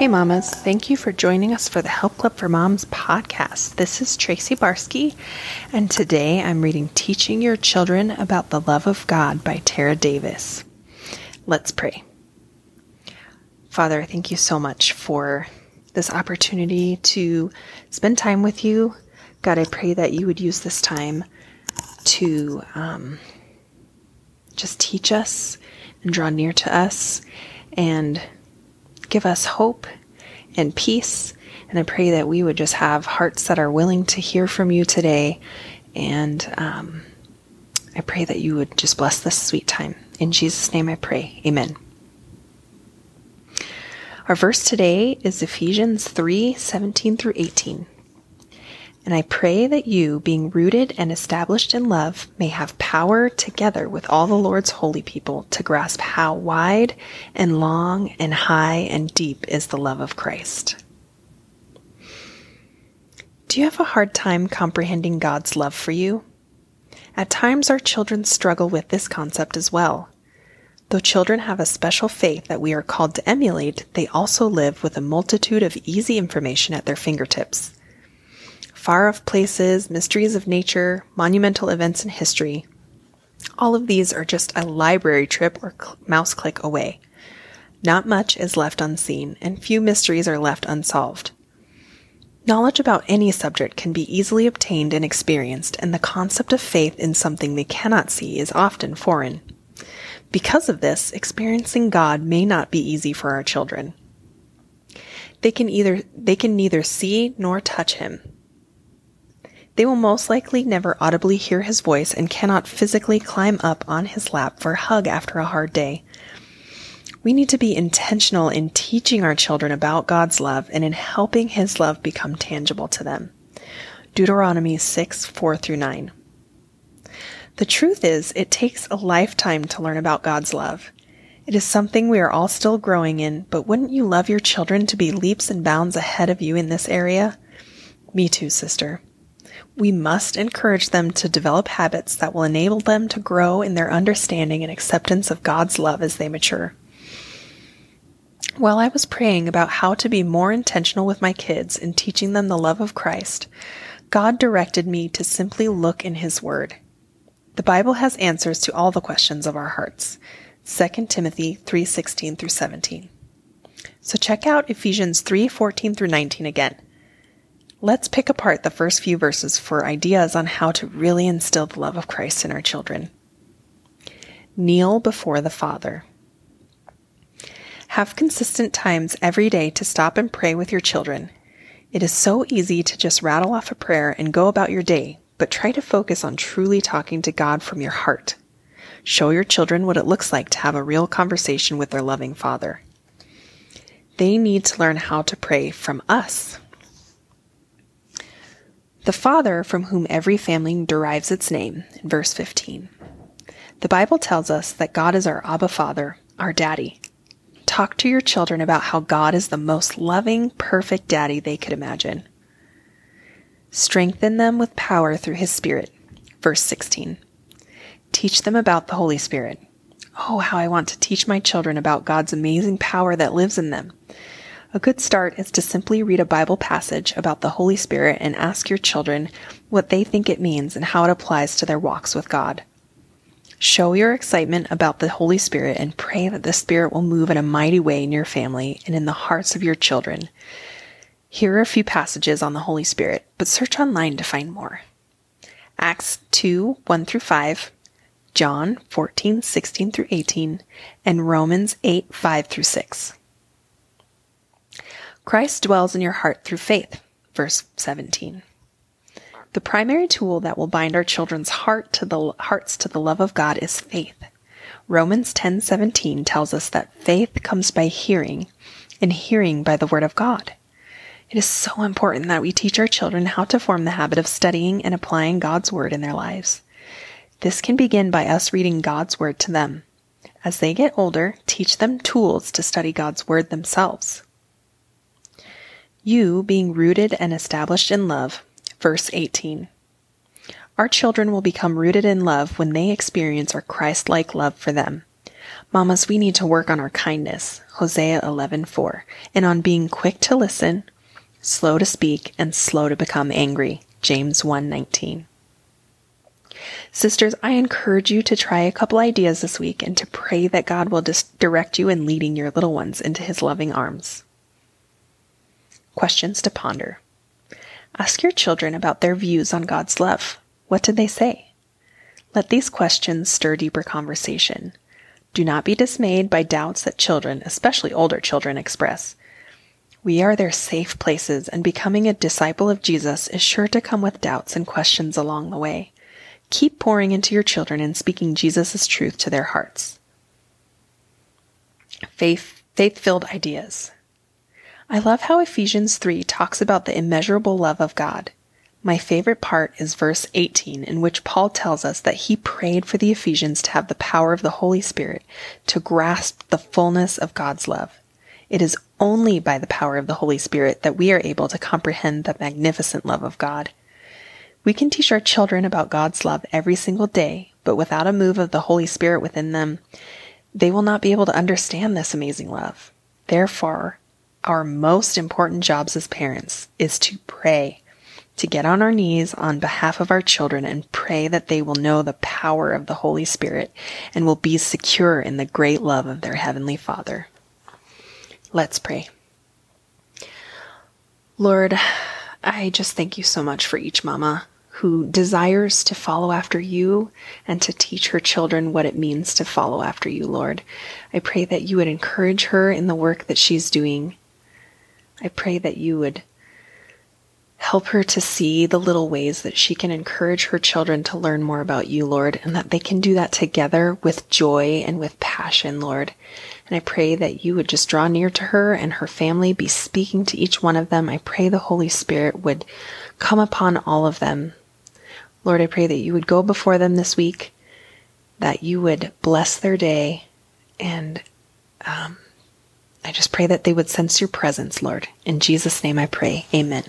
Hey, mamas. Thank you for joining us for the Help Club for Moms podcast. This is Tracy Barsky, and today I'm reading Teaching Your Children About the Love of God by Tara Davis. Let's pray. Father, thank you so much for this opportunity to spend time with you. God, I pray that you would use this time to um, just teach us and draw near to us and give us hope and peace. And I pray that we would just have hearts that are willing to hear from you today. And um, I pray that you would just bless this sweet time. In Jesus' name I pray. Amen. Our verse today is Ephesians 3 17 through 18. And I pray that you, being rooted and established in love, may have power together with all the Lord's holy people to grasp how wide and long and high and deep is the love of Christ. Do you have a hard time comprehending God's love for you? At times, our children struggle with this concept as well. Though children have a special faith that we are called to emulate, they also live with a multitude of easy information at their fingertips far off places, mysteries of nature, monumental events in history. All of these are just a library trip or cl- mouse click away. Not much is left unseen, and few mysteries are left unsolved. Knowledge about any subject can be easily obtained and experienced, and the concept of faith in something they cannot see is often foreign. Because of this, experiencing God may not be easy for our children. They can either they can neither see nor touch him, they will most likely never audibly hear his voice and cannot physically climb up on his lap for a hug after a hard day. We need to be intentional in teaching our children about God's love and in helping his love become tangible to them. Deuteronomy 6 4 through 9. The truth is, it takes a lifetime to learn about God's love. It is something we are all still growing in, but wouldn't you love your children to be leaps and bounds ahead of you in this area? Me too, sister we must encourage them to develop habits that will enable them to grow in their understanding and acceptance of God's love as they mature. While I was praying about how to be more intentional with my kids in teaching them the love of Christ, God directed me to simply look in His Word. The Bible has answers to all the questions of our hearts. 2 Timothy 3:16 through 17. So check out Ephesians 3:14 through 19 again. Let's pick apart the first few verses for ideas on how to really instill the love of Christ in our children. Kneel before the Father. Have consistent times every day to stop and pray with your children. It is so easy to just rattle off a prayer and go about your day, but try to focus on truly talking to God from your heart. Show your children what it looks like to have a real conversation with their loving Father. They need to learn how to pray from us the Father from whom every family derives its name, verse 15. The Bible tells us that God is our Abba Father, our daddy. Talk to your children about how God is the most loving, perfect daddy they could imagine. Strengthen them with power through his Spirit, verse 16. Teach them about the Holy Spirit. Oh, how I want to teach my children about God's amazing power that lives in them. A good start is to simply read a Bible passage about the Holy Spirit and ask your children what they think it means and how it applies to their walks with God. Show your excitement about the Holy Spirit and pray that the Spirit will move in a mighty way in your family and in the hearts of your children. Here are a few passages on the Holy Spirit, but search online to find more. Acts 2 1 through 5, John 14 16 through 18, and Romans 8 5 through 6. Christ dwells in your heart through faith. Verse 17. The primary tool that will bind our children's heart to the hearts to the love of God is faith. Romans 10:17 tells us that faith comes by hearing, and hearing by the word of God. It is so important that we teach our children how to form the habit of studying and applying God's word in their lives. This can begin by us reading God's Word to them. As they get older, teach them tools to study God's Word themselves. You being rooted and established in love. Verse 18. Our children will become rooted in love when they experience our Christ like love for them. Mamas, we need to work on our kindness. Hosea 11:4, and on being quick to listen, slow to speak, and slow to become angry. James 1:19. Sisters, I encourage you to try a couple ideas this week and to pray that God will dis- direct you in leading your little ones into his loving arms. Questions to ponder. Ask your children about their views on God's love. What did they say? Let these questions stir deeper conversation. Do not be dismayed by doubts that children, especially older children, express. We are their safe places, and becoming a disciple of Jesus is sure to come with doubts and questions along the way. Keep pouring into your children and speaking Jesus' truth to their hearts. Faith, faith-filled ideas. I love how Ephesians 3 talks about the immeasurable love of God. My favorite part is verse 18, in which Paul tells us that he prayed for the Ephesians to have the power of the Holy Spirit to grasp the fullness of God's love. It is only by the power of the Holy Spirit that we are able to comprehend the magnificent love of God. We can teach our children about God's love every single day, but without a move of the Holy Spirit within them, they will not be able to understand this amazing love. Therefore, our most important jobs as parents is to pray, to get on our knees on behalf of our children and pray that they will know the power of the Holy Spirit and will be secure in the great love of their Heavenly Father. Let's pray. Lord, I just thank you so much for each mama who desires to follow after you and to teach her children what it means to follow after you, Lord. I pray that you would encourage her in the work that she's doing. I pray that you would help her to see the little ways that she can encourage her children to learn more about you, Lord, and that they can do that together with joy and with passion, Lord. And I pray that you would just draw near to her and her family, be speaking to each one of them. I pray the Holy Spirit would come upon all of them Lord, I pray that you would go before them this week, that you would bless their day, and um, I just pray that they would sense your presence, Lord. In Jesus' name I pray. Amen.